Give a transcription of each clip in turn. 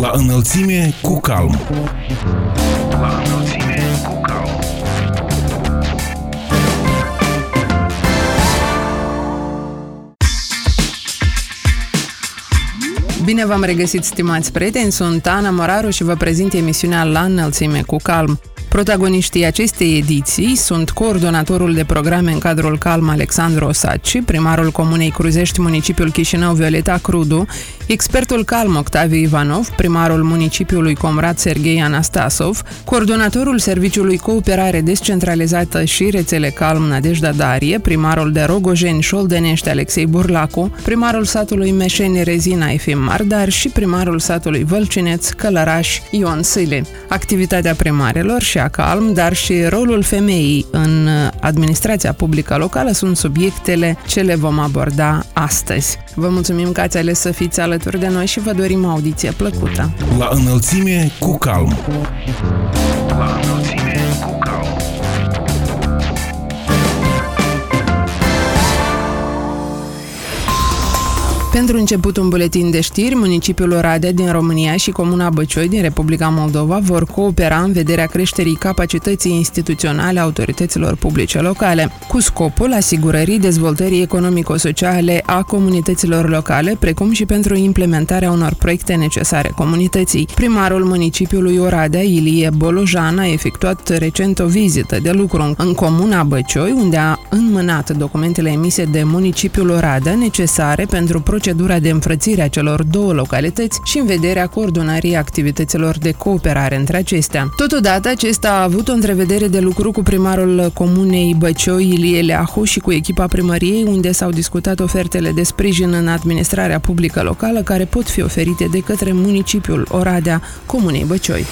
La înălțime cu calm. La înălțime cu calm. Bine v-am regăsit, stimați prieteni, sunt Ana Moraru și vă prezint emisiunea La înălțime cu calm. Protagoniștii acestei ediții sunt coordonatorul de programe în cadrul Calm Alexandru Osaci, primarul Comunei Cruzești, municipiul Chișinău Violeta Crudu, expertul Calm Octaviu Ivanov, primarul municipiului Comrat Serghei Anastasov, coordonatorul Serviciului Cooperare Descentralizată și Rețele Calm Nadejda Darie, primarul de Rogojeni Șoldenești Alexei Burlacu, primarul satului Meșeni Rezina Efim Mardar și primarul satului Vălcineț Călăraș Ion Sile. Activitatea primarelor și a Calm, dar și rolul femeii în administrația publică locală sunt subiectele ce le vom aborda astăzi. Vă mulțumim că ați ales să fiți alături de noi și vă dorim o audiție plăcută. La înălțime cu calm. La înălțime. Pentru început un buletin de știri, municipiul Oradea din România și Comuna Băcioi din Republica Moldova vor coopera în vederea creșterii capacității instituționale a autorităților publice locale, cu scopul asigurării dezvoltării economico-sociale a comunităților locale, precum și pentru implementarea unor proiecte necesare comunității. Primarul municipiului Oradea, Ilie Bolojan, a efectuat recent o vizită de lucru în Comuna Băcioi, unde a înmânat documentele emise de municipiul Oradea necesare pentru procedura procedura de înfrățire a celor două localități și în vederea coordonării activităților de cooperare între acestea. Totodată, acesta a avut o întrevedere de lucru cu primarul comunei Băcioi, Ilie Leahu și cu echipa primăriei, unde s-au discutat ofertele de sprijin în administrarea publică locală care pot fi oferite de către municipiul Oradea, comunei Băcioi.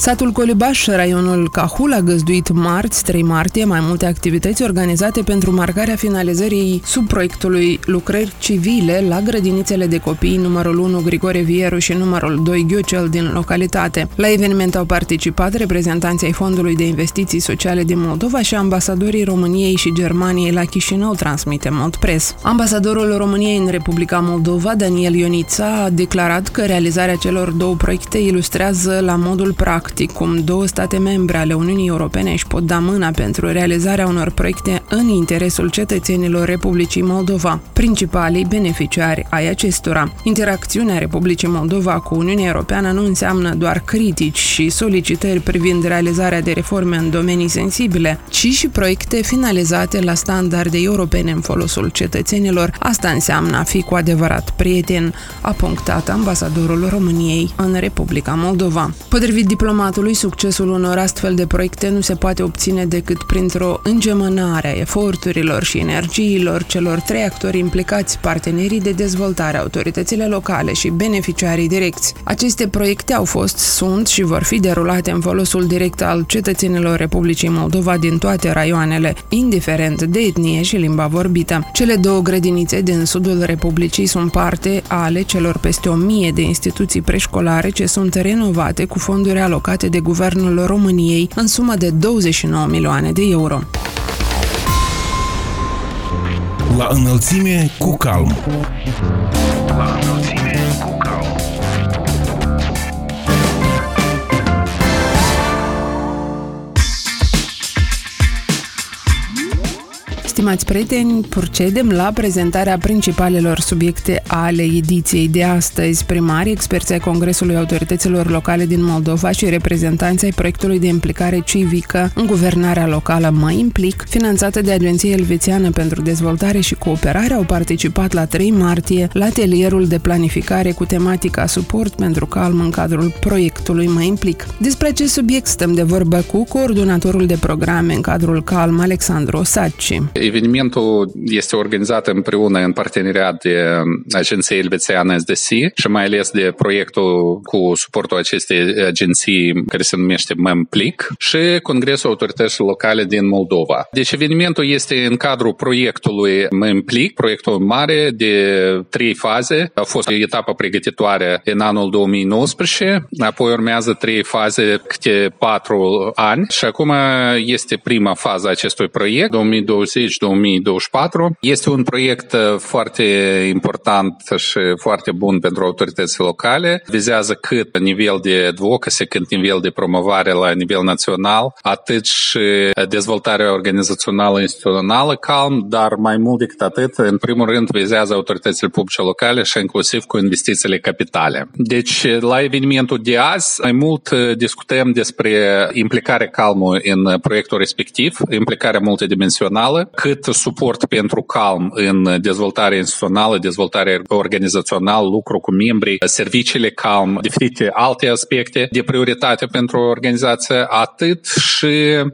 Satul Colibaș, raionul Cahul, a găzduit marți, 3 martie, mai multe activități organizate pentru marcarea finalizării subproiectului lucrări civile la grădinițele de copii numărul 1 Grigore Vieru și numărul 2 Ghiocel din localitate. La eveniment au participat reprezentanții ai Fondului de Investiții Sociale din Moldova și ambasadorii României și Germaniei la Chișinău, transmite Mod Press. Ambasadorul României în Republica Moldova, Daniel Ionița, a declarat că realizarea celor două proiecte ilustrează la modul practic practic cum două state membre ale Uniunii Europene își pot da mâna pentru realizarea unor proiecte în interesul cetățenilor Republicii Moldova, principalii beneficiari ai acestora. Interacțiunea Republicii Moldova cu Uniunea Europeană nu înseamnă doar critici și solicitări privind realizarea de reforme în domenii sensibile, ci și proiecte finalizate la standarde europene în folosul cetățenilor. Asta înseamnă a fi cu adevărat prieten, a punctat ambasadorul României în Republica Moldova. Potrivit diplomatului diplomatului, succesul unor astfel de proiecte nu se poate obține decât printr-o îngemânare a eforturilor și energiilor celor trei actori implicați, partenerii de dezvoltare, autoritățile locale și beneficiarii direcți. Aceste proiecte au fost, sunt și vor fi derulate în folosul direct al cetățenilor Republicii Moldova din toate raioanele, indiferent de etnie și limba vorbită. Cele două grădinițe din sudul Republicii sunt parte ale celor peste o mie de instituții preșcolare ce sunt renovate cu fonduri alocate alocate de Guvernul României în sumă de 29 milioane de euro. La înălțime cu calm. La Stimați prieteni, procedem la prezentarea principalelor subiecte ale ediției de astăzi. Primarii, experții ai Congresului Autorităților Locale din Moldova și reprezentanții ai proiectului de implicare civică în guvernarea locală Mă Implic, finanțată de Agenția Elvețiană pentru Dezvoltare și Cooperare, au participat la 3 martie la atelierul de planificare cu tematica suport pentru calm în cadrul proiectului Mă Implic. Despre acest subiect stăm de vorbă cu coordonatorul de programe în cadrul Calm, Alexandru Osaci. Evenimentul este organizat împreună în parteneriat de Agenția Elvețiană SDC și mai ales de proiectul cu suportul acestei agenții care se numește MEMPLIC și Congresul Autorităților Locale din Moldova. Deci evenimentul este în cadrul proiectului MEMPLIC, proiectul mare de trei faze. A fost etapa pregătitoare în anul 2019, apoi urmează trei faze câte patru ani și acum este prima fază acestui proiect, 2020 2024. Este un proiect foarte important și foarte bun pentru autoritățile locale. Vizează cât nivel de advocacy, cât nivel de promovare la nivel național, atât și dezvoltarea organizațională instituțională calm, dar mai mult decât atât, în primul rând vizează autoritățile publice locale și inclusiv cu investițiile capitale. Deci, la evenimentul de azi, mai mult discutăm despre implicarea calmă în proiectul respectiv, implicarea multidimensională, cât suport pentru calm în dezvoltare instituțională, dezvoltare organizațională, lucru cu membrii, serviciile calm, diferite alte aspecte de prioritate pentru organizație, atât și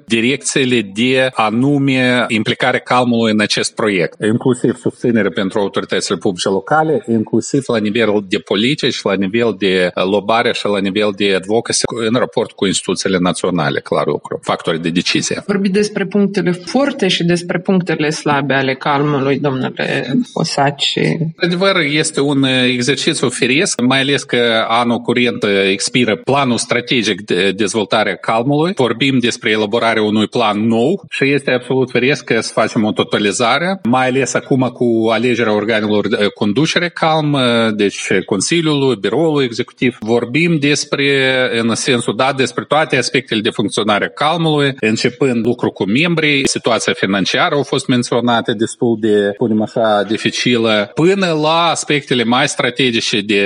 direcțiile de anume implicare calmului în acest proiect, inclusiv susținere pentru autoritățile publice locale, inclusiv la nivel de politici, la nivel de lobare și la nivel de advocacy în raport cu instituțiile naționale, clar lucru, factori de decizie. Vorbi despre punctele forte și despre punctele slabe ale calmului, domnule Osaci. Adevăr, este un exercițiu firesc, mai ales că anul curent expiră planul strategic de dezvoltare a calmului. Vorbim despre elaborarea unui plan nou și este absolut firesc să facem o totalizare, mai ales acum cu alegerea organelor de conducere calm, deci Consiliului, Biroul Executiv. Vorbim despre, în sensul dat, despre toate aspectele de funcționare calmului, începând lucru cu membrii, situația financiară au fost menționate destul de, punem așa, dificilă, până la aspectele mai strategice de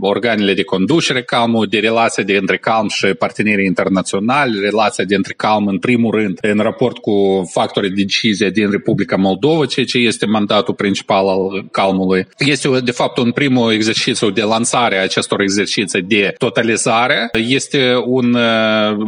organele de conducere calmul, de relația de între calm și partenerii internaționali, relația de între calm în primul rând în raport cu factorii de decizie din Republica Moldova, ceea ce este mandatul principal al calmului. Este de fapt un primul exercițiu de lansare a acestor exerciții de totalizare. Este un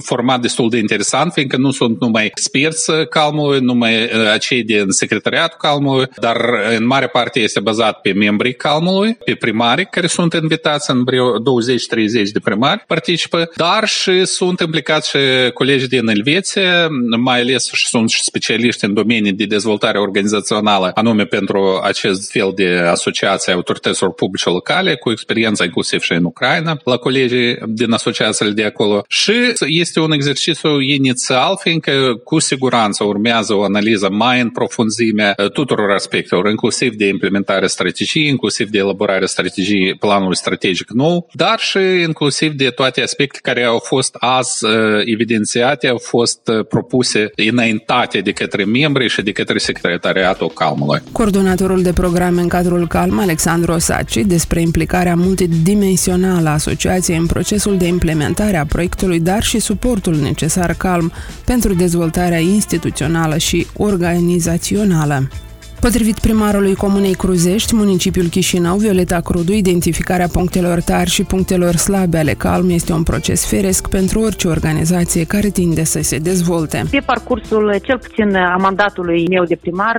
format destul de interesant, fiindcă nu sunt numai experți calmului, numai acei din secretariatul calmului, dar în mare parte este bazat pe membrii calmului, pe primari care sunt invitați în 20-30 de primari participă, dar și sunt implicați și colegi din Elveția, mai ales și sunt și specialiști în domenii de dezvoltare organizațională, anume pentru acest fel de asociație autorităților publice locale, cu experiență inclusiv și în Ucraina, la colegii din asociațiile de acolo. Și este un exercițiu inițial, fiindcă cu siguranță urmează o analiză mai în profunzime tuturor aspectelor, inclusiv de implementare strategiei, inclusiv de elaborare strategiei planului strategic nou, dar și inclusiv de toate aspecte care au fost azi evidențiate, au fost propuse înaintate de către membri și de către Secretariatul Calmului. Coordonatorul de programe în cadrul Calm, Alexandru Osaci, despre implicarea multidimensională a asociației în procesul de implementare a proiectului, dar și suportul necesar Calm pentru dezvoltarea instituțională și organizațională organizațională. Potrivit primarului Comunei Cruzești, municipiul Chișinău, Violeta Crudu, identificarea punctelor tari și punctelor slabe ale CALM este un proces firesc pentru orice organizație care tinde să se dezvolte. Pe parcursul, cel puțin a mandatului meu de primar,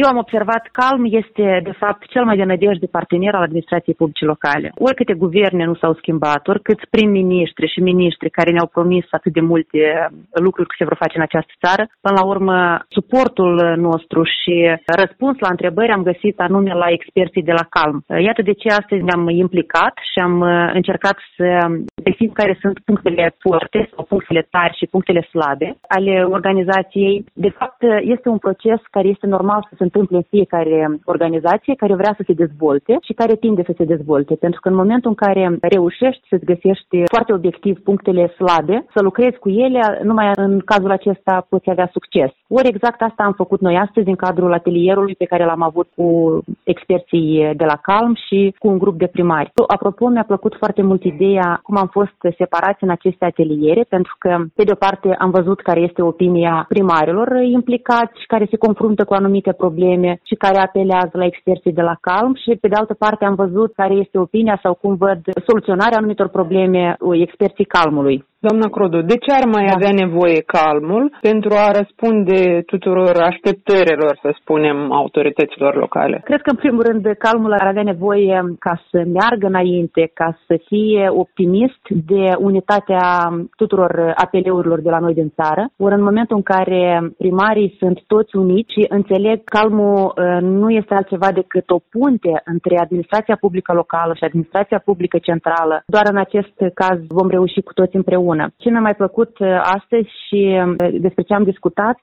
eu am observat CALM este, de fapt, cel mai de nădejde partener al administrației publice locale. Oricâte guverne nu s-au schimbat, oricât prim-ministri și ministri care ne-au promis atât de multe lucruri că se vor face în această țară, până la urmă, suportul nostru și răspunsul răspuns la întrebări am găsit anume la experții de la Calm. Iată de ce astăzi ne-am implicat și am uh, încercat să găsim care sunt punctele forte sau punctele tari și punctele slabe ale organizației. De fapt, este un proces care este normal să se întâmple în fiecare organizație care vrea să se dezvolte și care tinde să se dezvolte. Pentru că în momentul în care reușești să-ți găsești foarte obiectiv punctele slabe, să lucrezi cu ele, numai în cazul acesta poți avea succes. Ori exact asta am făcut noi astăzi în cadrul atelierului dialogului pe care l-am avut cu experții de la Calm și cu un grup de primari. Apropo, mi-a plăcut foarte mult ideea cum am fost separați în aceste ateliere, pentru că, pe de o parte, am văzut care este opinia primarilor implicați și care se confruntă cu anumite probleme și care apelează la experții de la Calm și, pe de altă parte, am văzut care este opinia sau cum văd soluționarea anumitor probleme experții Calmului. Doamna Crodu, de ce ar mai da. avea nevoie calmul pentru a răspunde tuturor așteptărilor, să spunem, autorităților locale? Cred că, în primul rând, calmul ar avea nevoie ca să meargă înainte, ca să fie optimist de unitatea tuturor apeleurilor de la noi din țară. Ori în momentul în care primarii sunt toți uniți și înțeleg calmul uh, nu este altceva decât o punte între administrația publică locală și administrația publică centrală, doar în acest caz vom reuși cu toți împreună împreună. Ce mi-a mai plăcut astăzi și despre ce am discutat,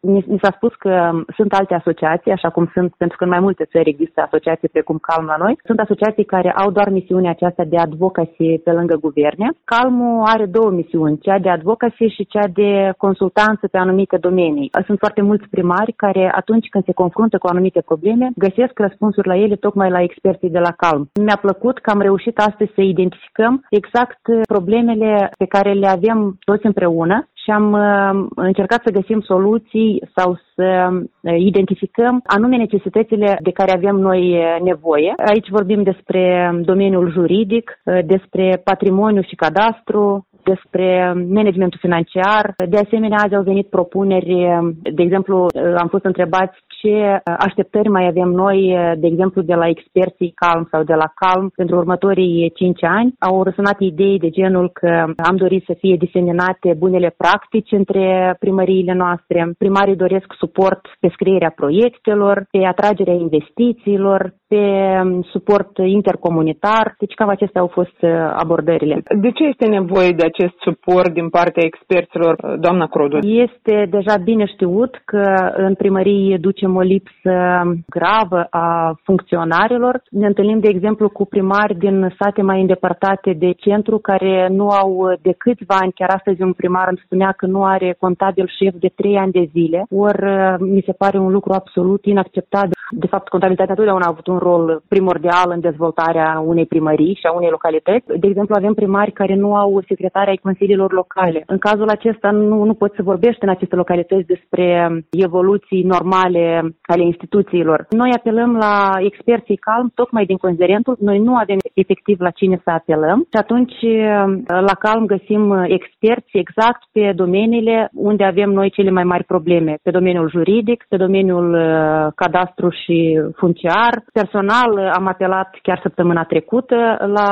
mi s-a spus că sunt alte asociații, așa cum sunt, pentru că în mai multe țări există asociații precum Calm la noi. Sunt asociații care au doar misiunea aceasta de advocacy pe lângă guverne. Calmul are două misiuni, cea de advocacy și cea de consultanță pe anumite domenii. Sunt foarte mulți primari care atunci când se confruntă cu anumite probleme, găsesc răspunsuri la ele tocmai la experții de la Calm. Mi-a plăcut că am reușit astăzi să identificăm exact problemele pe care le avem toți împreună și am uh, încercat să găsim soluții sau să uh, identificăm anume necesitățile de care avem noi uh, nevoie. Aici vorbim despre domeniul juridic, despre patrimoniu și cadastru, despre managementul financiar. De asemenea, azi au venit propuneri, de exemplu, am fost întrebați ce așteptări mai avem noi, de exemplu, de la experții Calm sau de la Calm pentru următorii 5 ani. Au răsunat idei de genul că am dorit să fie diseminate bunele practici între primăriile noastre. Primarii doresc suport pe scrierea proiectelor, pe atragerea investițiilor, pe suport intercomunitar. Deci cam acestea au fost abordările. De ce este nevoie de acest suport din partea experților, doamna Crodu? Este deja bine știut că în primării ducem o lipsă gravă a funcționarilor. Ne întâlnim, de exemplu, cu primari din sate mai îndepărtate de centru care nu au de câțiva ani, chiar astăzi un primar îmi spunea că nu are contabil șef de trei ani de zile, ori mi se pare un lucru absolut inacceptabil. De fapt, contabilitatea întotdeauna a avut un rol primordial în dezvoltarea unei primării și a unei localități. De exemplu, avem primari care nu au secretari ai consiliilor locale. În cazul acesta nu, nu poți să vorbești în aceste localități despre evoluții normale ale instituțiilor. Noi apelăm la experții calm tocmai din considerentul. Noi nu avem efectiv la cine să apelăm și atunci la calm găsim experți exact pe domeniile unde avem noi cele mai mari probleme. Pe domeniul juridic, pe domeniul uh, cadastru și funciar. Personal am apelat chiar săptămâna trecută la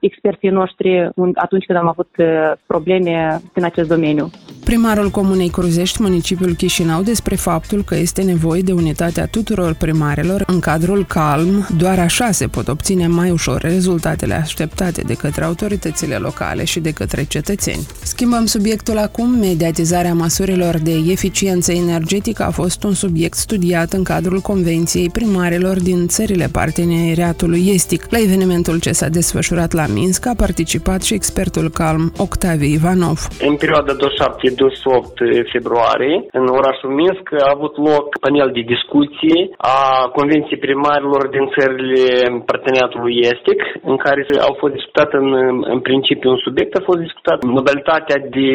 experții noștri atunci când am avut uh, probleme în acest domeniu. Primarul Comunei Cruzești, municipiul Chișinău, despre faptul că este nevoie de unitatea tuturor primarelor în cadrul calm, doar așa se pot obține mai ușor rezultatele așteptate de către autoritățile locale și de către cetățeni. Schimbăm subiectul acum. Mediatizarea măsurilor de eficiență energetică a fost un subiect studiat în cadrul Convenției primarilor din țările parteneriatului estic. La evenimentul ce s-a desfășurat la Minsk a participat și expertul calm Octaviu Ivanov. În perioada 27 28 februarie, în orașul Minsk, a avut loc panel de discuții a Convenției Primarilor din țările parteneriatului estic, în care au fost discutate în, în principiu un subiect, a fost discutat modalitatea de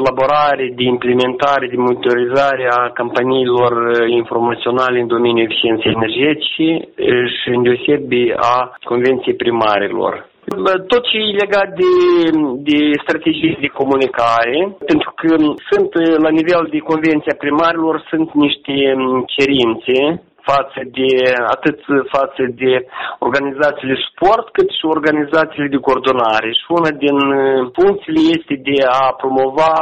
elaborare, de implementare, de monitorizare a campaniilor informaționale în domeniul eficienței energetice și în deosebi a Convenției Primarilor. Tot ce e legat de, de strategii de comunicare, pentru că sunt la nivel de convenția primarilor, sunt niște cerințe față de, atât față de organizațiile sport, cât și organizațiile de coordonare. Și una din funcțiile este de a promova,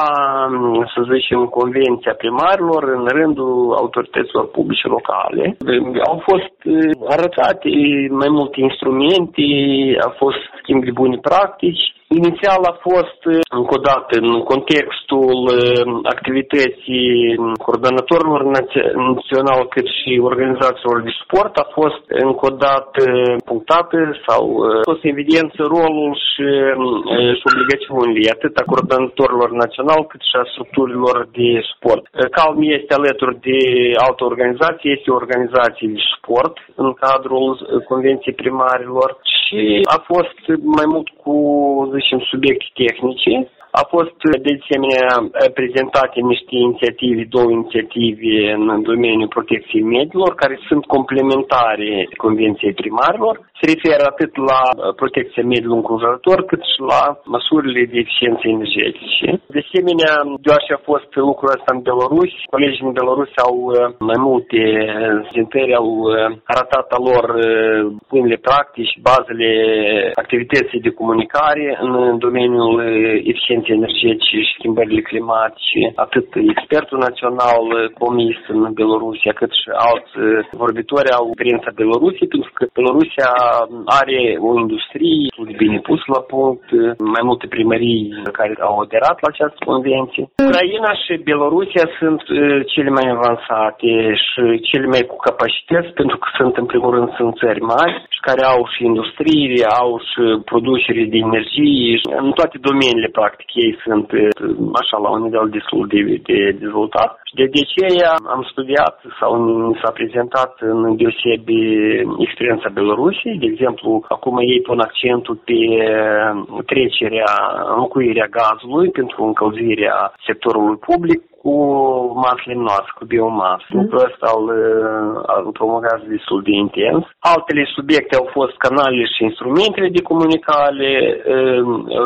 să zicem, convenția primarilor în rândul autorităților publice locale. Au fost arătate mai multe instrumente, a fost schimb de bune practici, Inițial a fost, uh, încă o dată, în contextul uh, activității coordonatorilor național cât și organizațiilor de sport, a fost încă o dată punctată sau uh, a fost evidență rolul și, și obligațiunile atât a coordonatorilor național cât și a structurilor de sport. Calm este alături de altă organizație, este o organizație de sport în cadrul Convenției Primarilor și a fost mai mult cu zicem, subiecte tehnice. A fost de asemenea prezentate niște inițiative, două inițiative în domeniul protecției mediilor, care sunt complementare Convenției Primarilor se referă atât la uh, protecția mediului înconjurător, cât și la măsurile de eficiență energetice. De asemenea, deoarece a fost lucrul ăsta în Belarus, colegii din Belarus au uh, mai multe prezentări, au uh, arătat a lor bunele practici, bazele activității de comunicare în domeniul eficienței eficienței energetice și schimbările climatice, atât expertul național comis în Belorusia, cât și alți vorbitori au experiența Belorusiei, pentru că Belorusia are o industrie de bine pus la punct, mai multe primării care au aderat la această convenție. Ucraina și Belorusia sunt cele mai avansate și cele mai cu capacități, pentru că sunt în primul rând sunt țări mari și care au și industrie, au și producere de energie, în toate domeniile practic ei sunt așa la un nivel destul de, de dezvoltat. De, de aceea am studiat sau s-a prezentat în deosebi experiența Belorusiei. De exemplu, acum ei pun accentul pe trecerea, înlocuirea gazului pentru încălzirea sectorului public cu masă lemnoasă, cu biomasă. Mm. Lucrul ăsta îl, îl promovează destul de intens. Altele subiecte au fost canalele și instrumentele de comunicare,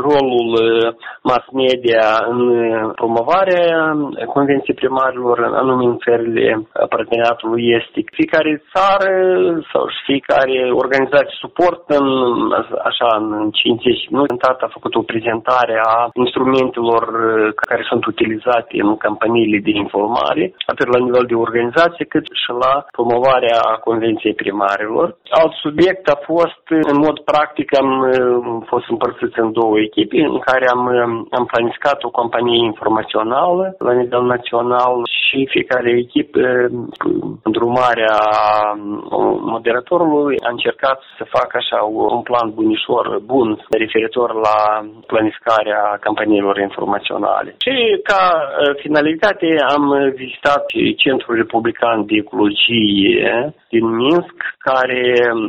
rolul mass media în promovarea convenției primarilor, anume în țările parteneriatului estic. Fiecare țară sau și fiecare organizație suport în, așa, în 50 minute, a făcut o prezentare a instrumentelor care sunt utilizate în campanie companiile de informare, atât la nivel de organizație, cât și la promovarea Convenției Primarilor. Alt subiect a fost, în mod practic, am fost împărțiți în două echipe, în care am, am planificat o companie informațională la nivel național și fiecare echipă, în drumarea moderatorului, a încercat să facă așa un plan bunișor, bun, referitor la planificarea campaniilor informaționale. Și ca finalitate calitate am vizitat Centrul Republican de Ecologie din Minsk, care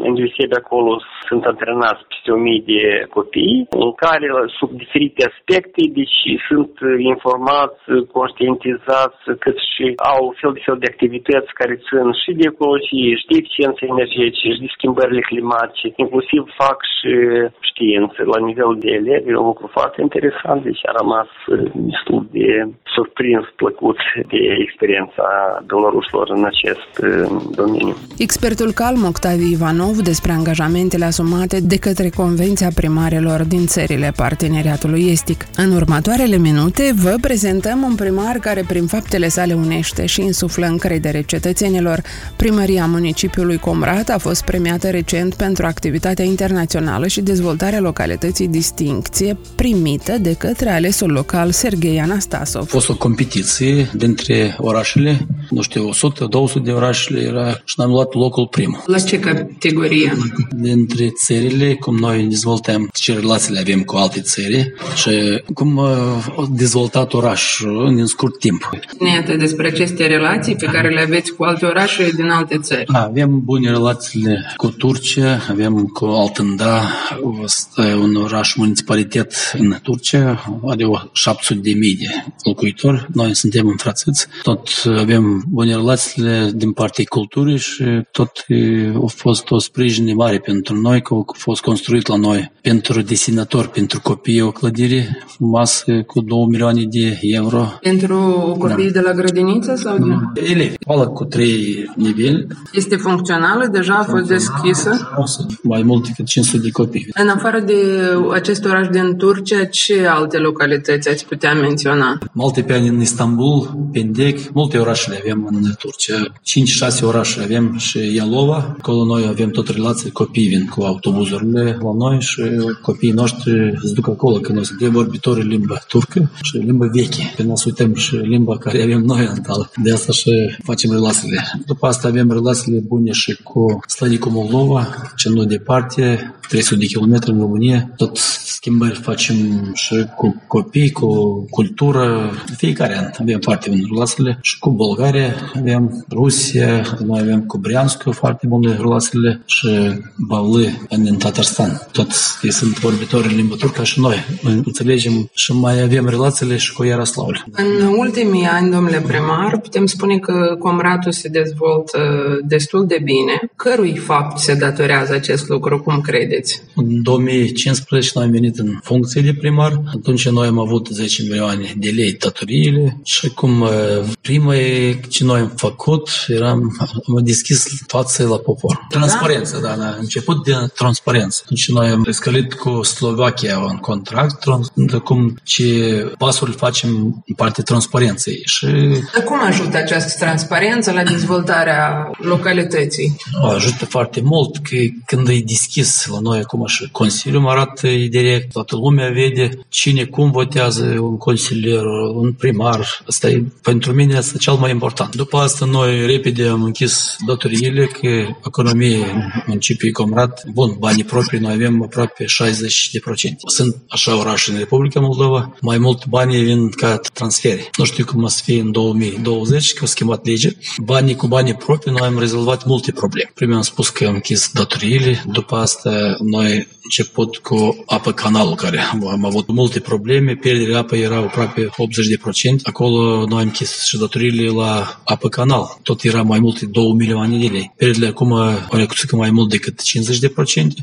în deosebi acolo sunt antrenați peste o mie de copii, în care sub diferite aspecte, deci sunt informați, conștientizați, cât și au fel de fel de activități care țin și de ecologie, și de eficiență energetice, și de schimbările climatice, inclusiv fac și știință la nivel de elevi, un lucru foarte interesant, deci a rămas destul de surprins plăcut de experiența belorușilor în acest domeniu. Expertul calm Octavi Ivanov despre angajamentele asumate de către Convenția Primarelor din țările parteneriatului estic. În următoarele minute vă prezentăm un primar care prin faptele sale unește și insuflă încredere cetățenilor. Primăria municipiului Comrat a fost premiată recent pentru activitatea internațională și dezvoltarea localității distincție primită de către alesul local Sergei Anastasov. A fost o competiție competiție dintre orașele, nu știu, 100-200 de orașele era și am luat locul primul. La ce categorie? Dintre țările, cum noi dezvoltăm, ce relații avem cu alte țări și cum a dezvoltat orașul în scurt timp. Ne despre aceste relații pe care le aveți cu alte orașe din alte țări. Da, avem bune relațiile cu Turcia, avem cu Altânda, un oraș municipalitet în Turcia, are 700 de mii de locuitori. Noi suntem înfrațiți, tot avem bune relațiile din partea culturii și tot a fost o sprijin mare pentru noi, că a fost construit la noi pentru desenator, pentru copii o clădire frumoasă cu 2 milioane de euro. Pentru copii da. de la grădiniță sau de? Elevi, școală cu trei niveli. Este funcțională? Deja a fost deschisă? Mai mult decât 500 de copii. În afară de acest oraș din Turcia, ce alte localități ați putea menționa? Maltepeani în Istanbul Istanbul, Pendec, multe orașe avem în Turcia. 5-6 orașe avem și Ialova. Acolo noi avem tot relații, copii vin cu autobuzurile la noi și copiii noștri se duc acolo, că noi suntem vorbitori limba turcă și limba veche. Pe noi uităm și limba care avem noi în tal. De asta și facem relațiile. După asta avem relațiile bune și cu Slanicul Moldova, ce nu departe, 300 de kilometri în România. Tot schimbări facem și cu copii, cu cultură, fiecare an avem foarte bune relațiile și cu Bulgaria avem, Rusia, noi avem cu Brianscu foarte bune relațiile și Bavlы în Tatarstan. Tot ei sunt vorbitori în limba turcă și noi înțelegem și mai avem relațiile și cu Iaroslavl. În ultimii ani, domnule primar, putem spune că Comratul se dezvoltă destul de bine. Cărui fapt se datorează acest lucru, cum credeți? În 2015 noi am venit venit în funcție de primar. Atunci noi am avut 10 milioane de lei datoriile și cum uh, prima ce noi am făcut, eram, am deschis față la popor. Transparență, da, da, început de transparență. Atunci noi am escalit cu Slovacia un contract, cum ce pasul facem în partea transparenței. Și... Dar cum ajută această transparență la dezvoltarea localității? Ajută foarte mult că când e deschis la noi acum și Consiliul mă arată direct, toată lumea vede cine cum votează un consilier, un primar. Asta e, pentru mine asta cel mai important. După asta noi repede am închis datoriile că economie municipiului Comrat, bun, banii proprii noi avem aproape 60%. Sunt așa orașe în Republica Moldova, mai mult banii vin ca transferi. Nu știu cum o să fie în 2020, că au schimbat legea. Banii cu banii proprii noi am rezolvat multe probleme. Primul am spus că am închis datoriile, după asta noi început cu apă canalul, care am avut multe probleme, pierderea apei era aproape 80%. Acolo noi am închis și datoriile la apă canal. Tot era mai mult de 2 milioane de lei. Pierderile acum au mai mult decât 50%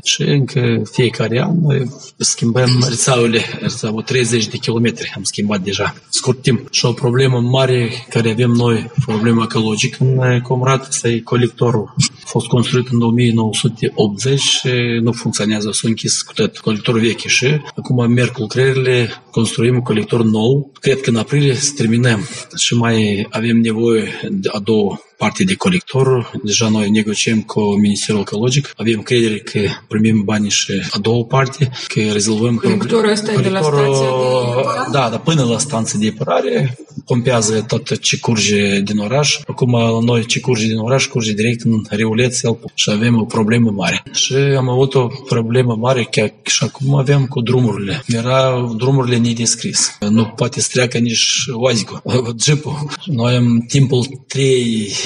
și încă fiecare an noi schimbăm rețaurile, rețeaua 30 de kilometri am schimbat deja, scurt timp. Și o problemă mare care avem noi, problemă ecologică în Comrat, asta e colectorul. A fost construit în 1980 și nu funcționează, s-a închis cu tot colectorul vechi și acum merg lucrările, construim un colector nou. Cred că în aprilie să terminăm și mai avem nevoie de a două parte de colector. Deja noi negociem cu Ministerul Ecologic. Avem credere că primim banii și a doua parte, că rezolvăm... Colectorul ăsta e de la stația de Da, da, până la stația de epurare pompează tot ce curge din oraș. Acum la noi ce curge din oraș curge direct în reuleț și avem o problemă mare. Și am avut o problemă mare chiar și acum avem cu drumurile. Era drumurile nedescris. Nu poate să treacă nici oazicul, jeepul. Noi am timpul 3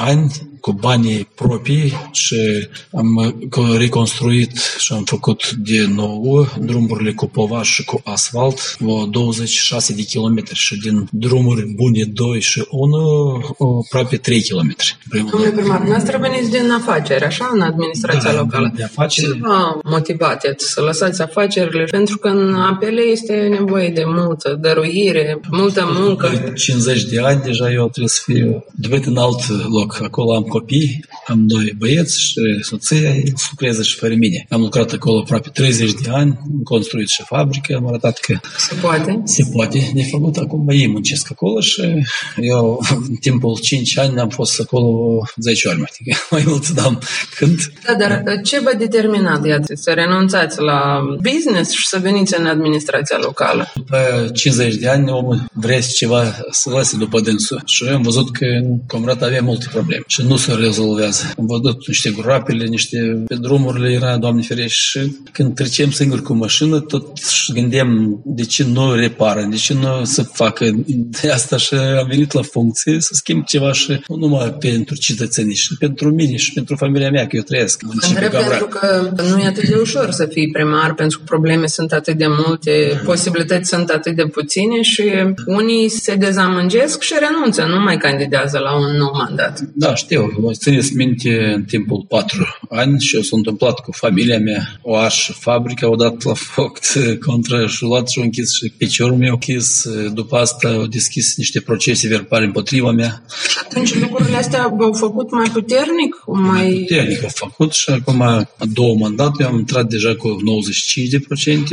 ani cu banii proprii și am reconstruit și am făcut de nou drumurile cu povaș și cu asfalt, o 26 de kilometri și din drumuri bune 2 și 1, aproape 3 kilometri. Domnule primar, noastră veniți din afaceri, așa, în administrația da, locală. De afaceri. Ce v-a motivat să lăsați afacerile? Pentru că în apele este nevoie de multă dăruire, multă muncă. 50 de ani deja eu trebuie să fiu devit în alt loc. Acolo am copii, am doi băieți și soția lucrează și fără mine. Am lucrat acolo aproape 30 de ani, am construit și fabrică, am arătat că se poate. Se poate de făcut. Acum ei muncesc acolo și eu în timpul 5 ani am fost acolo 10 ori, mai, mai mult dam când. Da, dar ce v-a determinat, iată, să renunțați la business și să veniți în administrația locală? După 50 de ani, omul vrea ceva să lase după dânsul și am văzut că în Comrat avea multe probleme și nu se rezolvează. Am văzut niște groapele, niște pe drumurile era, Doamne ferește, și când trecem singur cu mașină, tot gândeam de ce nu repară, de ce nu să facă de asta și am venit la funcție să schimb ceva și nu numai pentru cetățenii, și pentru mine și pentru familia mea, că eu trăiesc în Întreb pentru că nu e atât de ușor să fii primar, pentru că probleme sunt atât de multe, posibilități sunt atât de puține și unii se dezamângesc și renunță, nu mai candidează la un nou mandat. Da, știu. Vă țineți minte în timpul patru ani și eu s-a întâmplat cu familia mea. O aș fabrica, au dat la foc contra și luat și închis și piciorul meu închis. După asta au deschis niște procese verbale împotriva mea. Atunci lucrurile astea v-au făcut mai puternic? Mai, mai puternic au făcut și acum două mandate am intrat deja cu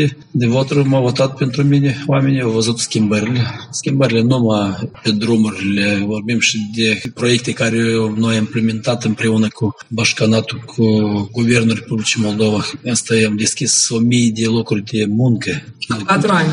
95% de voturi. M-au votat pentru mine. Oamenii au văzut schimbările. Schimbările numai pe drumurile. Vorbim și de proiecte care noi am implementat împreună cu Bașcanatul, cu Guvernul Republicii Moldova. Asta am deschis o mii de locuri de muncă. Patru ani.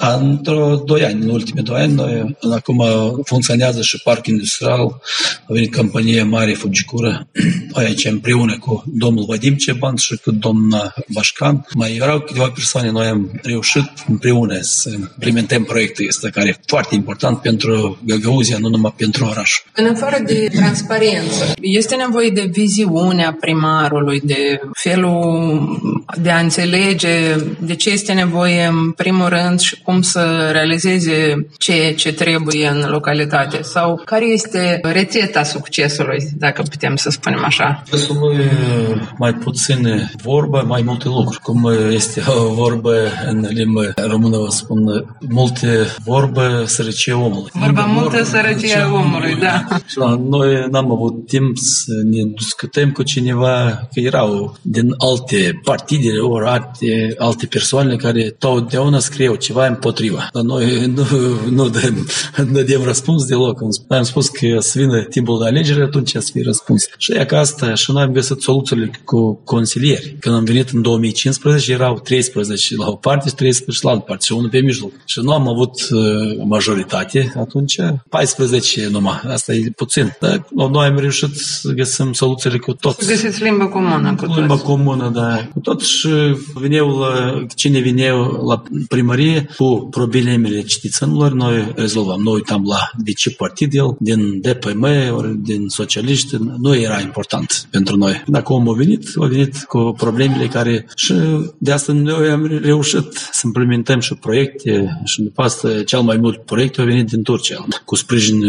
Într-o doi ani, în ultimii doi ani, noi acum funcționează și parc industrial, a venit compania mare Fugicura, aici împreună cu domnul Vadim Ceban și cu domnul Bașcan. Mai erau câteva persoane, noi am reușit împreună să implementăm proiectul ăsta, care e foarte important pentru Găgăuzia, nu numai pentru oraș. În afară de transparență, este nevoie de viziunea primarului, de felul de a înțelege de ce este nevoie în primul rând și cum cum să realizeze ceea ce trebuie în localitate? Sau care este rețeta succesului, dacă putem să spunem așa? Succesul mai puțin vorba, mai multe lucruri. Cum este o vorbă în limba română, vă spun, multe vorbe, sărăcie omului. Vorba multă, sărăcie omului, da. Și la noi n-am avut timp să ne discutăm cu cineva, că erau din alte partide, ori alte, alte persoane care totdeauna scriau ceva împotriva. Dar noi nu, nu dăm, nu dăm răspuns deloc. Am spus că să vină timpul de alegere, atunci să fie răspuns. Și e ca asta, și noi am găsit soluțiile cu consilieri. Când am venit în 2015, erau 13 la o parte și 13 la altă parte și unul pe mijloc. Și nu am avut uh, majoritate atunci, 14 numai. Asta e puțin. Dar noi am reușit să găsim soluțiile cu toți. Găsiți limba comună cu toți. Limba comună, da. Cu tot și veneau la, cine veneau la primărie cu problemele cetățenilor, noi rezolvam. Noi uitam la de ce partid el, din DPM, ori din socialiști, nu era important pentru noi. Dacă omul a venit, a venit cu problemele care și de asta noi am reușit să implementăm și proiecte și după asta cel mai mult proiecte au venit din Turcia, cu sprijin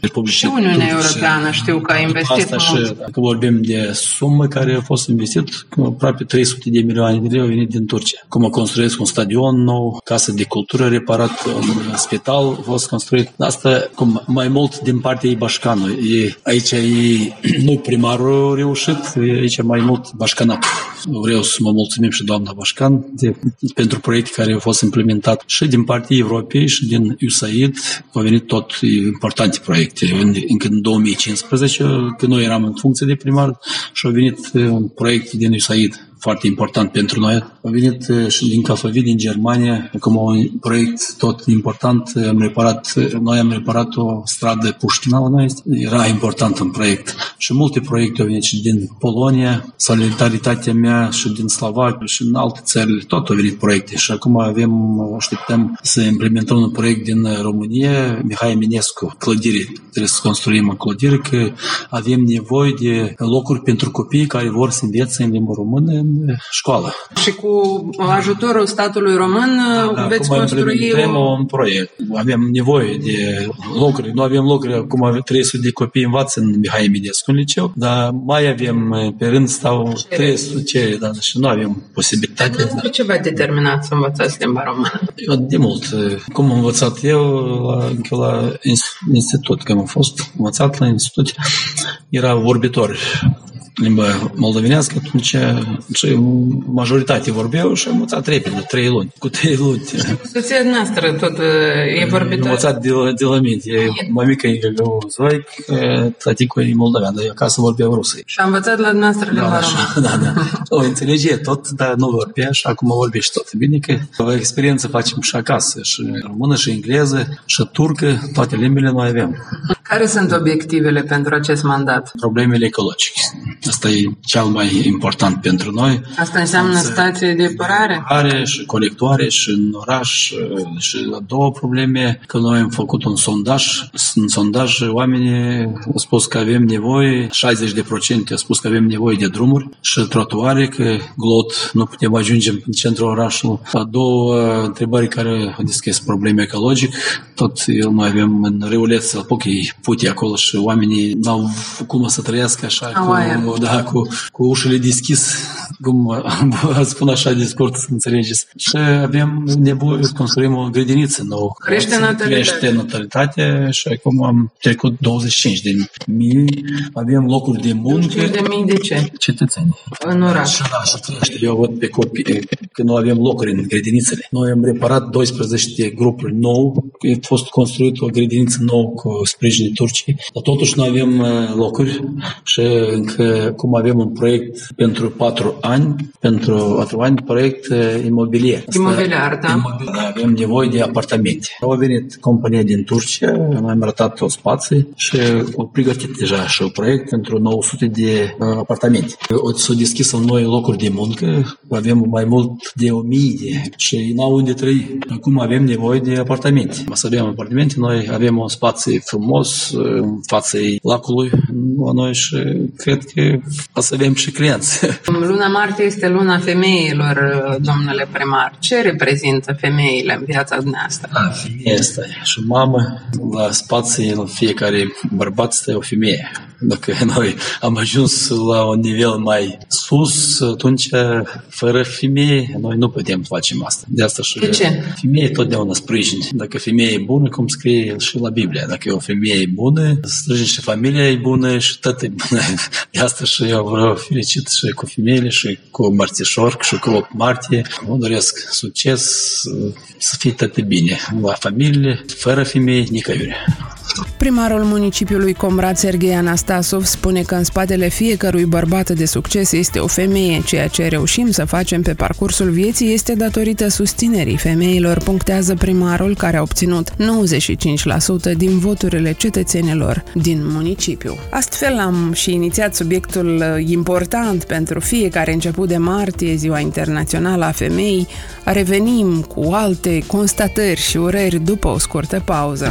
Republicii Și Uniunea Europeană știu că a investit asta mult. Și, dacă vorbim de sumă care a fost investit, aproape 300 de milioane de lei au venit din Turcia. Cum a construit un stadion nou, casă de cultură reparat, un spital a fost construit. Asta cum mai mult din partea ei Bașcanului. E, aici e, nu primarul a reușit, e aici mai mult Bașcanat. Vreau să mă mulțumim și doamna Bașcan de, pentru proiecte care au fost implementate și din partea Europei și din USAID au venit tot importante proiecte. În, încă în 2015, când noi eram în funcție de primar și au venit un proiect din USAID foarte important pentru noi. A venit și din Cafavid, din Germania, cum un proiect tot important. Am reparat, noi am reparat o stradă Puștina la noi, era important în proiect. Și multe proiecte au venit și din Polonia, solidaritatea mea și din Slavacia și în alte țări, tot au venit proiecte. Și acum avem, așteptăm să implementăm un proiect din România, Mihai Eminescu, clădire. Trebuie să construim o clădire, că avem nevoie de locuri pentru copii care vor să învețe în limba română în școală. Și cu ajutorul statului român Da, veți acum construi implementăm o... un proiect. Avem nevoie de locuri. Nu avem locuri, acum avem 300 de copii învață în Mihai Eminescu în liceu, dar mai avem, pe rând stau 300 cere, da, și nu avem posibilitatea. De ce v-a determinat să învățați limba română? Eu de mult, cum am învățat eu la, încă la ins- institut, când am fost învățat la institut, era vorbitor limba moldovenească, atunci și majoritate vorbeau și am învățat repede, trei luni, cu trei luni. Soția noastră tot uh, e Am vorbitor. învățat de la, de la minte. E, mamica e găgău zoic, taticul e moldovean, dar eu acasă vorbeau rusă. Și a învățat la noastră limba Da, română. așa, da, da. O înțelege tot, dar nu vorbea și acum vorbește tot. Bine că o experiență facem și acasă, și română, și engleză, și turcă, toate limbile noi avem. Care sunt obiectivele pentru acest mandat? Problemele ecologice. Asta e cel mai important pentru noi. Asta înseamnă stație de părare? Are și colectoare și în oraș și la două probleme că noi am făcut un sondaj. În sondaj oamenii au spus că avem nevoie, 60% au spus că avem nevoie de drumuri și trotuare, că glot nu putem ajunge în centrul orașului. A două întrebări care au deschis probleme ecologic. Tot eu mai avem în reuleț să apuc ei pute acolo și oamenii n-au cum să trăiască așa Au aer. cu, da, cu, cu ușile deschis, cum spun așa de scurt să înțelegeți. Și avem nevoie să construim o grădiniță nouă. Crește natalitatea. Crește natalitatea și acum am trecut 25 de mii, avem locuri de muncă. 5 de mii de ce? Cetățeni. În oraș. Și da, și crește. Eu văd pe copii că nu avem locuri în grădinițele. Noi am reparat 12 de grupuri nou, a fost construit o grădiniță nouă cu sprijinul Turciei, dar totuși nu avem uh, locuri și încă cum avem un proiect pentru 4 ani, pentru 4 ani proiect uh, imobiliar. Asta- Imobiliar, da. Imobiliar, avem nevoie de apartamente. Au venit compania din Turcia, noi am arătat o spații și au pregătit deja și un proiect pentru 900 de uh, apartamente. O să deschis noi locuri de muncă avem mai mult de o mie și n-au unde trăi. Acum avem nevoie de apartamente. Să avem apartamente, noi avem un spațiu frumos în fața lacului la noi și cred că o să avem și clienți. Luna martie este luna femeilor, domnule primar. Ce reprezintă femeile în viața dumneavoastră? A, femeia asta și mamă, la spațiu fiecare bărbat este o femeie. Dacă noi am ajuns la un nivel mai sus, atunci fără femeie noi nu putem face asta. De asta și de ce? femeie totdeauna sprijin. Dacă femeia e bună, cum scrie și la Biblie, dacă e o femeie bună, sprijin și familia e bună și tot e bună. De asta și eu vreau fericit și cu femeile și cu Martișor și cu 8 martie. Vă doresc succes, să fie tot bine la familie, fără femei, nicăiure. Primarul municipiului Comrat Serghei Anastasov spune că în spatele fiecărui bărbat de succes este o femeie. Ceea ce reușim să facem pe parcursul vieții este datorită susținerii femeilor, punctează primarul care a obținut 95% din voturile cetățenilor din municipiu. Astfel am și inițiat subiectul important pentru fiecare început de martie, Ziua Internațională a Femeii. Revenim cu alte constatări și urări după o scurtă pauză.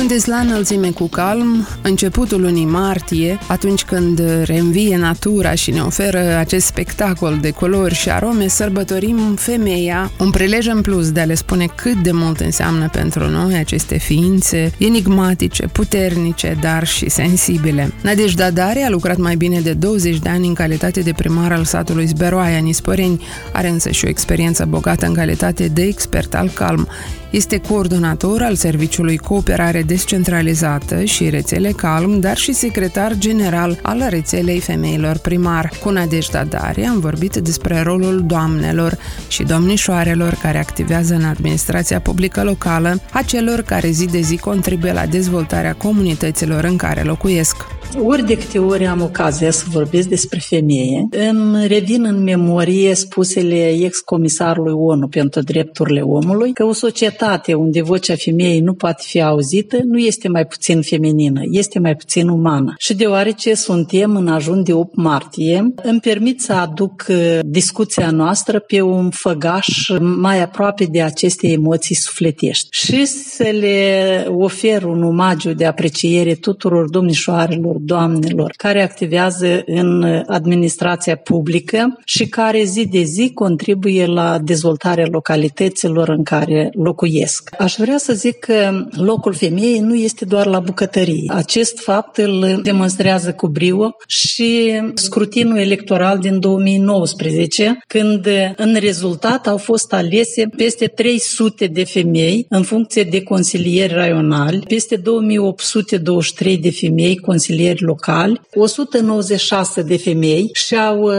Sunteți la înălțime cu calm, începutul lunii martie, atunci când reînvie natura și ne oferă acest spectacol de culori și arome, sărbătorim femeia, un prilej în plus de a le spune cât de mult înseamnă pentru noi aceste ființe enigmatice, puternice, dar și sensibile. Nadejda Dare a lucrat mai bine de 20 de ani în calitate de primar al satului Zberoaia, Nisporeni, are însă și o experiență bogată în calitate de expert al calm. Este coordonator al Serviciului Cooperare Descentralizată și Rețele Calm, dar și secretar general al rețelei femeilor primar. Cu Nadejda Dare am vorbit despre rolul doamnelor și domnișoarelor care activează în administrația publică locală, a celor care zi de zi contribuie la dezvoltarea comunităților în care locuiesc. Ori de câte ori am ocazia să vorbesc despre femeie, îmi revin în memorie spusele ex-comisarului ONU pentru drepturile omului că o societate unde vocea femeii nu poate fi auzită nu este mai puțin feminină, este mai puțin umană. Și deoarece suntem în ajun de 8 martie, îmi permit să aduc uh, discuția noastră pe un făgaș mai aproape de aceste emoții sufletești și să le ofer un omagiu de apreciere tuturor domnișoarelor, doamnelor care activează în administrația publică și care zi de zi contribuie la dezvoltarea localităților în care locuiesc. Aș vrea să zic că locul femeii nu este doar la bucătărie. Acest fapt îl demonstrează cu brio și scrutinul electoral din 2019, când în rezultat au fost alese peste 300 de femei în funcție de consilieri raionali, peste 2823 de femei consilieri consilieri locali, 196 de femei și-au uh,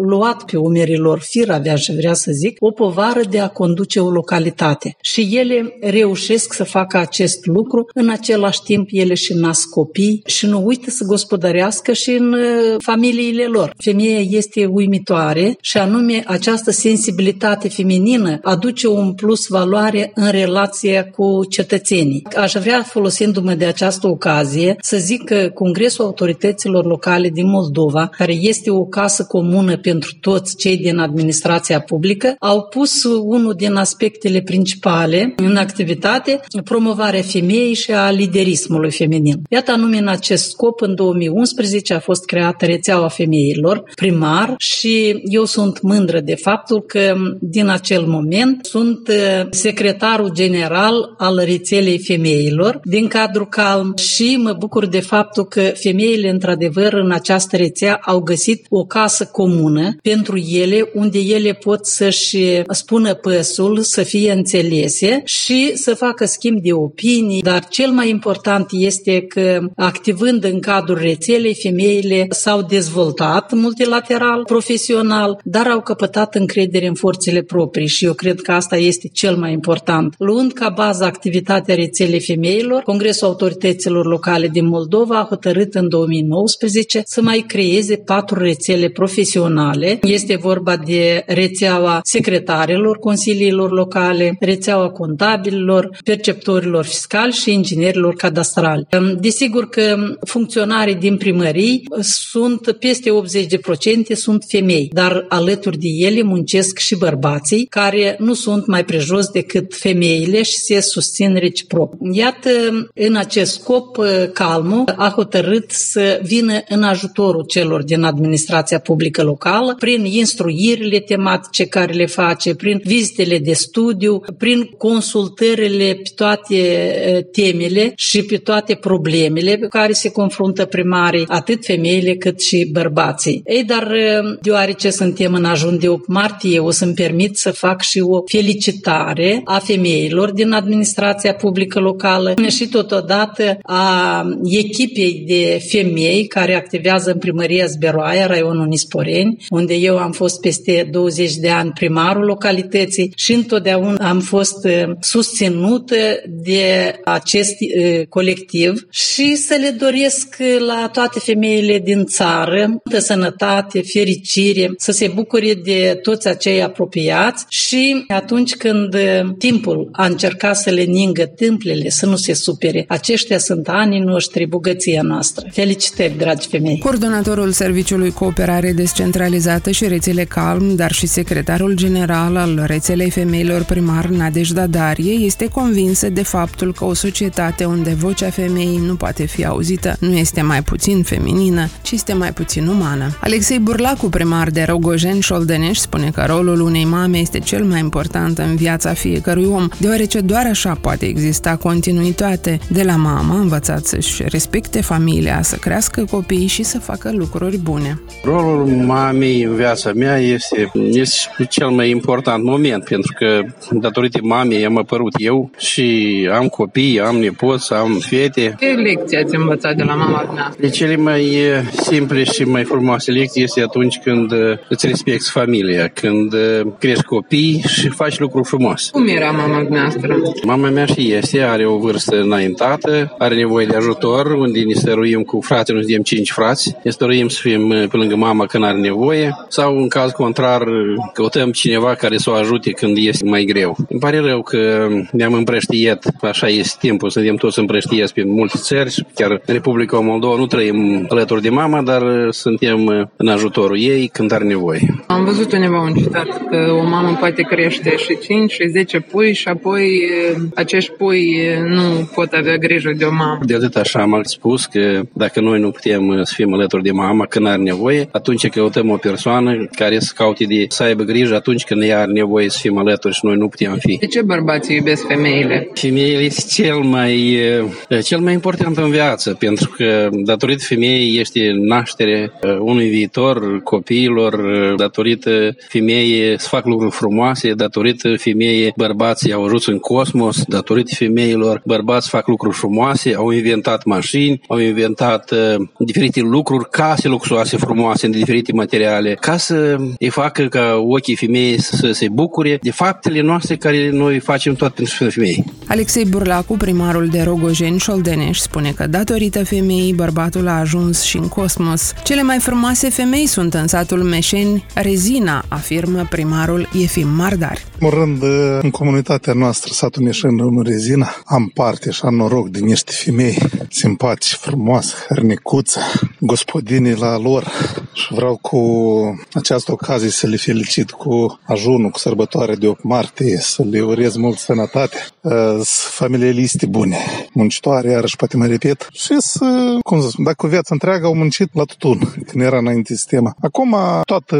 luat pe umerii lor, fir avea și vrea să zic, o povară de a conduce o localitate. Și ele reușesc să facă acest lucru, în același timp ele și nasc copii și nu uită să gospodărească și în uh, familiile lor. Femeia este uimitoare și anume această sensibilitate feminină aduce un plus valoare în relația cu cetățenii. Aș vrea, folosindu-mă de această ocazie, să zic că Congresul Congresul Autorităților Locale din Moldova, care este o casă comună pentru toți cei din administrația publică, au pus unul din aspectele principale în activitate promovarea femeii și a liderismului feminin. Iată anume în acest scop, în 2011 a fost creată rețeaua femeilor primar și eu sunt mândră de faptul că din acel moment sunt uh, secretarul general al rețelei femeilor din cadrul CALM și mă bucur de faptul că femeile, într-adevăr, în această rețea au găsit o casă comună pentru ele, unde ele pot să-și spună păsul, să fie înțelese și să facă schimb de opinii, dar cel mai important este că, activând în cadrul rețelei, femeile s-au dezvoltat multilateral, profesional, dar au căpătat încredere în forțele proprii și eu cred că asta este cel mai important. Luând ca bază activitatea rețelei femeilor, Congresul Autorităților Locale din Moldova a hotărât hotărât în 2019 să mai creeze patru rețele profesionale. Este vorba de rețeaua secretarilor consiliilor locale, rețeaua contabililor, perceptorilor fiscali și inginerilor cadastrali. Desigur că funcționarii din primării sunt peste 80% sunt femei, dar alături de ele muncesc și bărbații care nu sunt mai prejos decât femeile și se susțin reciproc. Iată, în acest scop, Calmu a hotărât să vină în ajutorul celor din administrația publică locală prin instruirile tematice care le face, prin vizitele de studiu, prin consultările pe toate temele și pe toate problemele pe care se confruntă primarii, atât femeile cât și bărbații. Ei, dar deoarece suntem în ajun de 8 martie, o să-mi permit să fac și o felicitare a femeilor din administrația publică locală și totodată a echipei de femei care activează în primăria Zberoaia, raionul Nisporeni, unde eu am fost peste 20 de ani primarul localității și întotdeauna am fost susținută de acest colectiv și să le doresc la toate femeile din țară multă sănătate, fericire, să se bucure de toți acei apropiați și atunci când timpul a încercat să le ningă tâmplele, să nu se supere, aceștia sunt anii noștri, bogăția noastră. Felicitări, dragi femei! Coordonatorul Serviciului Cooperare Descentralizată și Rețele Calm, dar și secretarul general al rețelei femeilor primar Nadejda Darie este convinsă de faptul că o societate unde vocea femeii nu poate fi auzită nu este mai puțin feminină, ci este mai puțin umană. Alexei Burlacu, primar de Rogojen și Oldenești, spune că rolul unei mame este cel mai important în viața fiecărui om, deoarece doar așa poate exista continuitate. De la mama a învățat să-și respecte familia, să crească copiii și să facă lucruri bune. Rolul mamei în viața mea este, este cel mai important moment, pentru că datorită mamei am apărut eu și am copii, am nepoți, am fete. Ce lecții ați învățat de la mama mea? De cele mai simple și mai frumoase lecții este atunci când îți respecti familia, când crești copii și faci lucruri frumoase. Cum era mama noastră? Mama mea și este, are o vârstă înaintată, are nevoie de ajutor, unde ne stăruim cu fratele, noi suntem cinci frați, ne stăruim să fim pe lângă mama când are nevoie sau în caz contrar căutăm cineva care să o ajute când este mai greu. Îmi pare rău că ne-am împrăștiet, așa este timpul, suntem toți împrăștiați pe multe țări, chiar Republica Moldova nu trăim alături de mama, dar suntem în ajutorul ei când are nevoie. Am văzut undeva un citat că o mamă poate crește și 5 și 10 pui și apoi acești pui nu pot avea grijă de o mamă. De atât așa am spus că dacă noi nu putem să fim alături de mama când are nevoie, atunci căutăm o persoană care să caute de să aibă grijă atunci când ea are nevoie să fim alături și noi nu putem fi. De ce bărbații iubesc femeile? Femeile este cel mai, cel mai important în viață, pentru că datorită femeii este naștere unui viitor copiilor, datorită femeii să fac lucruri frumoase, datorită femeii bărbații au ajuns în cosmos, datorită femeilor bărbați fac lucruri frumoase, au inventat mașini, au inventat uh, diferite lucruri, case luxoase frumoase în diferite materiale, ca să îi facă ca ochii femeii să se bucure de faptele noastre care noi facem tot pentru femei. Alexei Burlacu, primarul de Rogojeni și Oldeneș, spune că datorită femeii bărbatul a ajuns și în cosmos. Cele mai frumoase femei sunt în satul Meșeni, Rezina, afirmă primarul Efim Mardar. În rând, în comunitatea noastră, satul Meșeni, în Rezina, am parte și am noroc de niște femei simpatice, frumoase, hărnicuțe, gospodinii la lor și vreau cu această ocazie să le felicit cu ajunul, cu sărbătoarea de 8 martie, să le urez mult sănătate, familialiste bune, muncitoare, iarăși poate mai repet, și să, cum să spun, dacă o viață întreagă au muncit la tutun, când era înainte sistema. Acum toată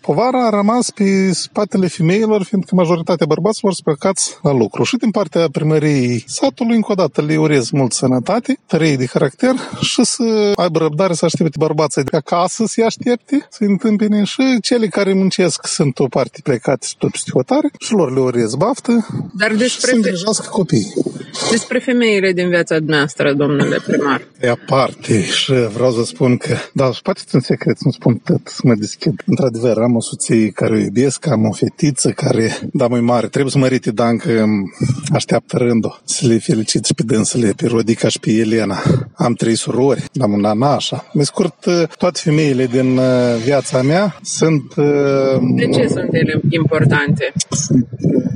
povara a rămas pe spatele femeilor, fiindcă majoritatea bărbaților sunt plecați la lucru. Și din partea primăriei satului, încă o dată, le urez mult sănătate, tărei de caracter și să aibă răbdare să aștepte bărbații de acasă, să-i aștepte să întâmpine și cele care muncesc sunt o parte plecate și tot peste hotare și lor le orez baftă Dar despre, să îngrijească copiii. despre femeile din viața noastră, domnule primar. E aparte și vreau să spun că, da, și poate în secret, nu spun tot, să mă deschid. Într-adevăr, am o soție care o iubesc, am o fetiță care, da, mai mare, trebuie să mă riti, da, încă așteaptă rândul să le felicit și pe dânsele, pe Rodica și pe Elena. Am trei surori, am un ana, așa. Pe scurt, toate femeile din uh, viața mea sunt... uh, De ce sunt ele importante?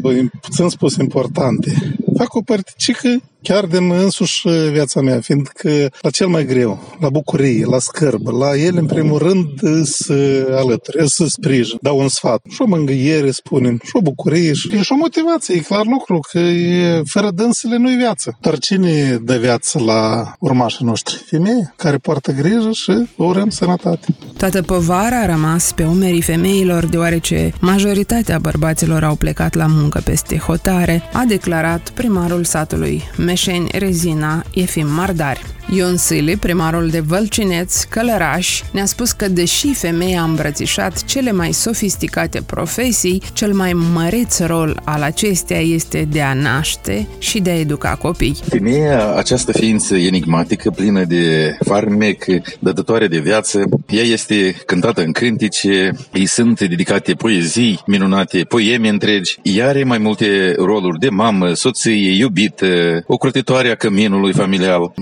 uh, puțin spus importante. Fac o particică chiar din însuși uh, viața mea, fiindcă la cel mai greu, la bucurie, la scârbă, la ele, în primul rând, să alături, să sprijin, dau un sfat. Și o mângâiere, spunem, și o bucurie, și, și o motivație, e clar lucru, că e, fără dânsele nu-i viață. Dar cine dă viață la urmașii noștri? Femeie care poartă grijă și o urăm sănătate. Toată povara a rămas pe umerii femeilor, deoarece majoritatea bărbaților au plecat la muncă peste hotare, a declarat primarul satului Meșeni Rezina Efim Mardari. Ion Sili, primarul de Vălcineț, Călăraș, ne-a spus că deși femeia a îmbrățișat cele mai sofisticate profesii, cel mai măreț rol al acesteia este de a naște și de a educa copii. Femeia, această ființă enigmatică, plină de farmec, dătătoare de viață, ea este cântată în cântice, îi sunt dedicate poezii minunate, poeme întregi. Ea are mai multe roluri de mamă, soție, iubită, ocrotitoare a căminului familial,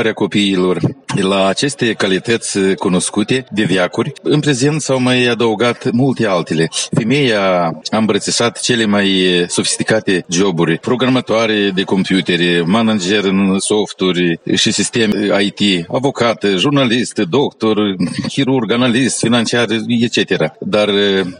educatoarea copiilor. La aceste calități cunoscute de viacuri, în prezent s-au mai adăugat multe altele. Femeia a îmbrățișat cele mai sofisticate joburi, programatoare de computere, manager în softuri și sisteme IT, avocat, jurnalist, doctor, chirurg, analist, financiar, etc. Dar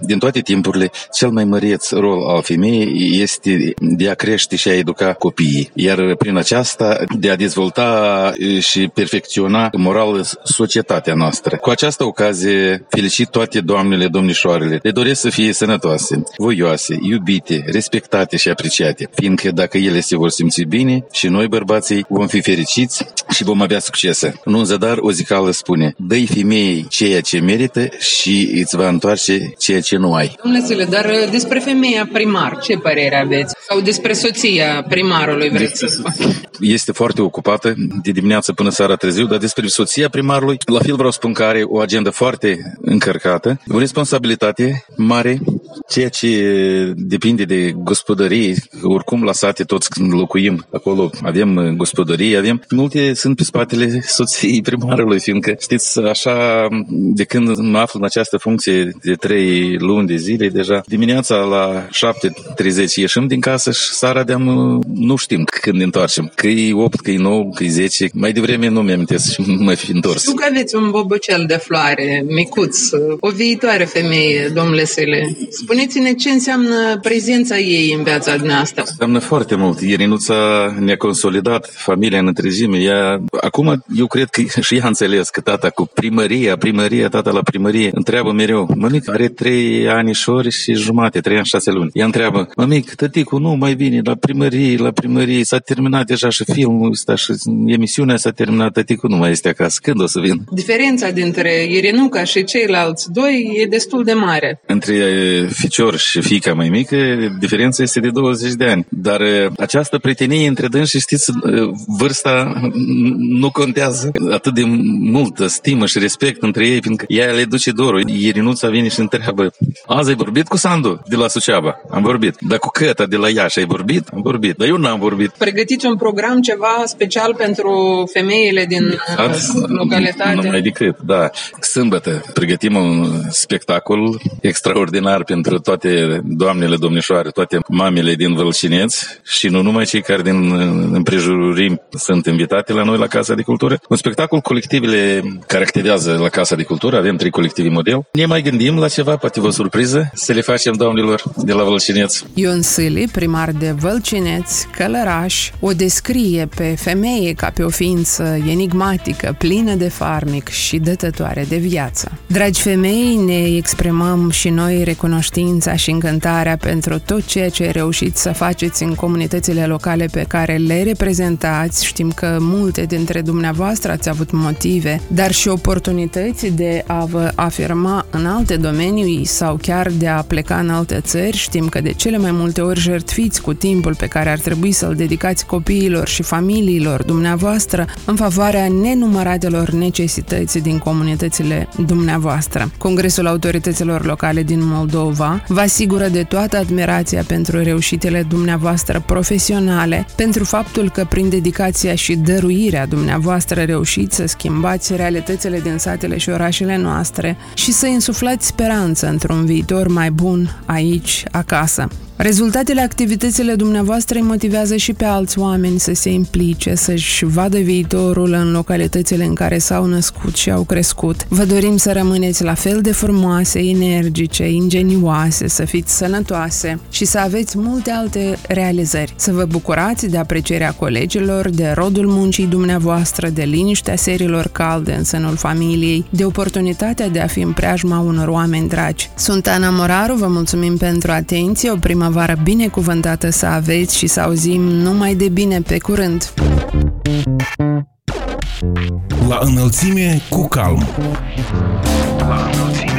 din toate timpurile, cel mai măreț rol al femeii este de a crește și a educa copiii. Iar prin aceasta de a dezvolta și perfecționa moral societatea noastră. Cu această ocazie felicit toate doamnele, domnișoarele. Le doresc să fie sănătoase, voioase, iubite, respectate și apreciate, fiindcă dacă ele se vor simți bine și noi bărbații vom fi fericiți și vom avea succese. În un zadar o zicală spune, dă-i femeii ceea ce merită și îți va întoarce ceea ce nu ai. Domnule Sile, dar uh, despre femeia primar, ce părere aveți? Sau despre soția primarului, vreți să spun? Este foarte ocupată de dimineață până seara târziu, dar despre soția primarului, la fel vreau să spun că are o agendă foarte încărcată, o responsabilitate mare, ceea ce depinde de gospodării, oricum la sate toți când locuim acolo, avem gospodării, avem, multe sunt pe spatele soției primarului, fiindcă, știți, așa, de când mă aflu în această funcție de trei luni de zile, deja dimineața la 7.30 ieșim din casă și seara de nu știm când ne întoarcem, că e 8, că e 9, că e 10, mai devreme nu mi-amintesc și mă fi întors. Știu că aveți un bobocel de floare, micuț, o viitoare femeie, domnule Sele. Spuneți-ne ce înseamnă prezența ei în viața noastră. Înseamnă foarte mult. Irinuța ne-a consolidat familia în întregime. Ea, acum eu cred că și ea a înțeles că tata cu primăria, primăria, tata la primărie, întreabă mereu, mămic, are trei anișori și jumate, trei ani șase luni. Ea întreabă, mămic, tăticu, nu mai vine la primărie, la primărie, s-a terminat deja și filmul ăsta și emisiunea s-a terminat, tăticu nu mai este acasă. Când o să vin? Diferența dintre Irinuca și ceilalți doi e destul de mare. Între ficior și fica mai mică, diferența este de 20 de ani. Dar această prietenie între dânsi, știți, vârsta nu contează atât de multă stimă și respect între ei, fiindcă ea le duce dorul. Irinuța vine și întreabă, azi ai vorbit cu Sandu de la Suceava? Am vorbit. Dar cu Căta de la Iași ai vorbit? Am vorbit. Dar eu n-am vorbit. Pregătiți un program ceva special pentru femeile din Azi, localitate? Nu mai decât, da. Sâmbătă pregătim un spectacol extraordinar pentru toate doamnele, domnișoare, toate mamele din Vălcineț și nu numai cei care din împrejurim sunt invitate la noi la Casa de Cultură. Un spectacol, colectivele care activează la Casa de Cultură, avem trei colective model. Ne mai gândim la ceva, poate vă surpriză, să le facem doamnelor de la Vălcineț. Ion Sili, primar de Vălcineț, Călăraș, o descrie pe femeie ca pe o ființă enigmatică, plină de farmic și dătătoare de viață. Dragi femei, ne exprimăm și noi recunoștință recunoștința și încântarea pentru tot ceea ce reușiți să faceți în comunitățile locale pe care le reprezentați. Știm că multe dintre dumneavoastră ați avut motive, dar și oportunități de a vă afirma în alte domenii sau chiar de a pleca în alte țări. Știm că de cele mai multe ori jertfiți cu timpul pe care ar trebui să-l dedicați copiilor și familiilor dumneavoastră în favoarea nenumăratelor necesități din comunitățile dumneavoastră. Congresul Autorităților Locale din Moldova vă asigură de toată admirația pentru reușitele dumneavoastră profesionale, pentru faptul că prin dedicația și dăruirea dumneavoastră reușiți să schimbați realitățile din satele și orașele noastre și să insuflați speranță într-un viitor mai bun aici, acasă. Rezultatele activitățile dumneavoastră îi motivează și pe alți oameni să se implice, să-și vadă viitorul în localitățile în care s-au născut și au crescut. Vă dorim să rămâneți la fel de frumoase, energice, ingenioase, să fiți sănătoase și să aveți multe alte realizări. Să vă bucurați de aprecierea colegilor, de rodul muncii dumneavoastră, de liniștea serilor calde în sânul familiei, de oportunitatea de a fi în preajma unor oameni dragi. Sunt Ana Moraru, vă mulțumim pentru atenție, o primă primăvară binecuvântată să aveți și să auzim numai de bine pe curând! La înălțime cu calm. La înălțime cu calm.